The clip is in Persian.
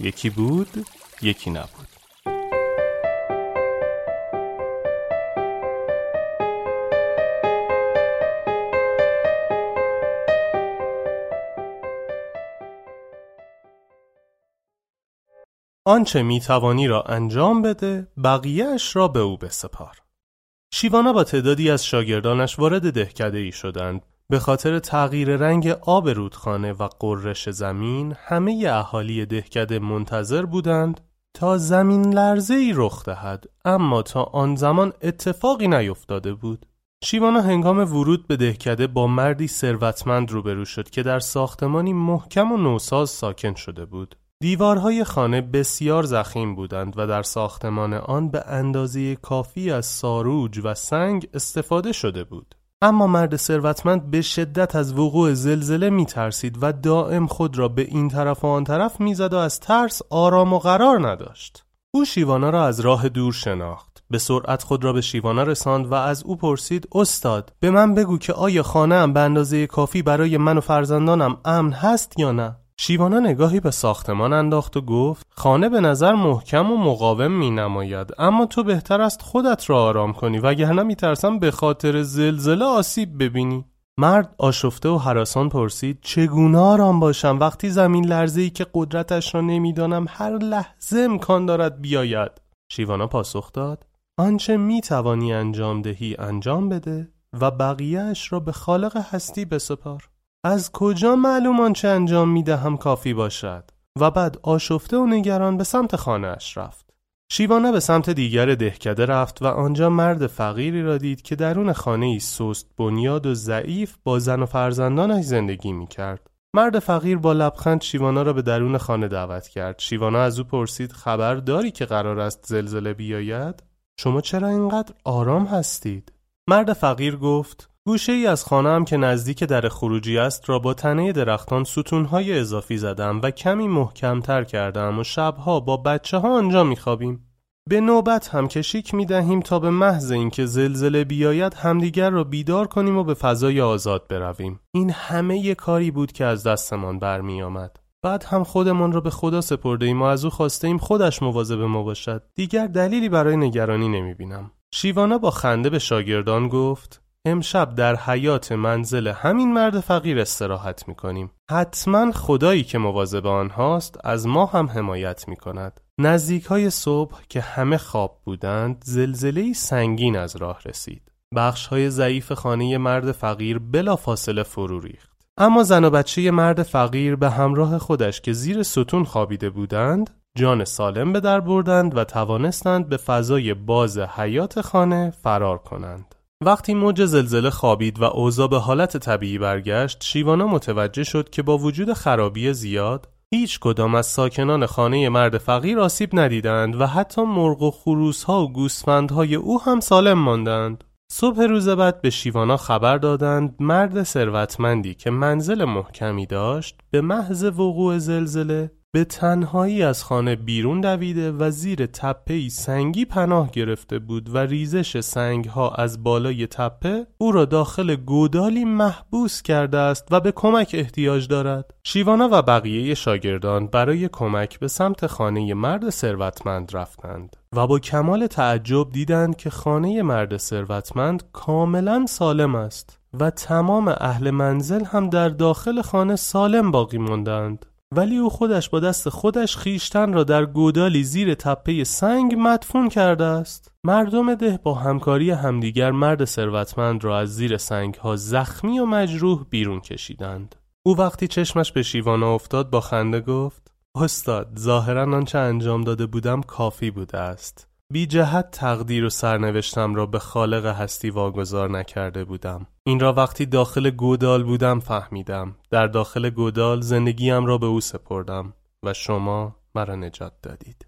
یکی بود یکی نبود. آنچه می توانی را انجام بده بقیهش را به او بسپار. شیوانا با تعدادی از شاگردانش وارد دهکده ای شدند. به خاطر تغییر رنگ آب رودخانه و قررش زمین همه اهالی دهکده منتظر بودند تا زمین لرزه ای رخ دهد اما تا آن زمان اتفاقی نیفتاده بود. شیوانا هنگام ورود به دهکده با مردی ثروتمند روبرو شد که در ساختمانی محکم و نوساز ساکن شده بود. دیوارهای خانه بسیار زخیم بودند و در ساختمان آن به اندازه کافی از ساروج و سنگ استفاده شده بود. اما مرد ثروتمند به شدت از وقوع زلزله می ترسید و دائم خود را به این طرف و آن طرف می‌زد و از ترس آرام و قرار نداشت. او شیوانا را از راه دور شناخت. به سرعت خود را به شیوانا رساند و از او پرسید استاد به من بگو که آیا خانه به اندازه کافی برای من و فرزندانم امن هست یا نه؟ شیوانا نگاهی به ساختمان انداخت و گفت خانه به نظر محکم و مقاوم می نماید اما تو بهتر است خودت را آرام کنی وگرنه می ترسم به خاطر زلزله آسیب ببینی. مرد آشفته و حراسان پرسید چگونه آرام باشم؟ وقتی زمین لرزه ای که قدرتش را نمی‌دانم هر لحظه امکان دارد بیاید. شیوانا پاسخ داد آنچه می توانی انجام دهی انجام بده و بقیهش را به خالق هستی بسپار. از کجا معلوم آنچه انجام می دهم کافی باشد و بعد آشفته و نگران به سمت خانهاش رفت شیوانه به سمت دیگر دهکده رفت و آنجا مرد فقیری را دید که درون خانه ای سست بنیاد و ضعیف با زن و فرزندانش زندگی می کرد. مرد فقیر با لبخند شیوانا را به درون خانه دعوت کرد. شیوانا از او پرسید خبر داری که قرار است زلزله بیاید؟ شما چرا اینقدر آرام هستید؟ مرد فقیر گفت گوشه ای از خانه که نزدیک در خروجی است را با تنه درختان ستونهای اضافی زدم و کمی محکمتر کردم و شبها با بچه ها آنجا میخوابیم. به نوبت هم کشیک می دهیم تا به محض اینکه زلزله بیاید همدیگر را بیدار کنیم و به فضای آزاد برویم. این همه ی کاری بود که از دستمان برمی آمد. بعد هم خودمان را به خدا سپرده ایم و از او خواسته ایم خودش مواظب ما باشد. دیگر دلیلی برای نگرانی نمی بینم. شیوانا با خنده به شاگردان گفت امشب در حیات منزل همین مرد فقیر استراحت می کنیم. حتما خدایی که مواظب آنهاست از ما هم حمایت می کند. نزدیک های صبح که همه خواب بودند زلزله سنگین از راه رسید. بخش های ضعیف خانه مرد فقیر بلا فاصله فرو ریخت. اما زن و بچه مرد فقیر به همراه خودش که زیر ستون خوابیده بودند جان سالم به در بردند و توانستند به فضای باز حیات خانه فرار کنند. وقتی موج زلزله خوابید و اوضاع به حالت طبیعی برگشت، شیوانا متوجه شد که با وجود خرابی زیاد، هیچ کدام از ساکنان خانه مرد فقیر آسیب ندیدند و حتی مرغ و خروس ها و گوسفندهای او هم سالم ماندند. صبح روز بعد به شیوانا خبر دادند مرد ثروتمندی که منزل محکمی داشت به محض وقوع زلزله به تنهایی از خانه بیرون دویده و زیر تپه سنگی پناه گرفته بود و ریزش سنگ ها از بالای تپه او را داخل گودالی محبوس کرده است و به کمک احتیاج دارد. شیوانا و بقیه شاگردان برای کمک به سمت خانه مرد ثروتمند رفتند و با کمال تعجب دیدند که خانه مرد ثروتمند کاملا سالم است و تمام اهل منزل هم در داخل خانه سالم باقی ماندند. ولی او خودش با دست خودش خیشتن را در گودالی زیر تپه سنگ مدفون کرده است. مردم ده با همکاری همدیگر مرد ثروتمند را از زیر سنگ ها زخمی و مجروح بیرون کشیدند. او وقتی چشمش به شیوانا افتاد با خنده گفت استاد ظاهرا آنچه انجام داده بودم کافی بوده است. بی جهت تقدیر و سرنوشتم را به خالق هستی واگذار نکرده بودم. این را وقتی داخل گودال بودم فهمیدم. در داخل گودال زندگیم را به او سپردم و شما مرا نجات دادید.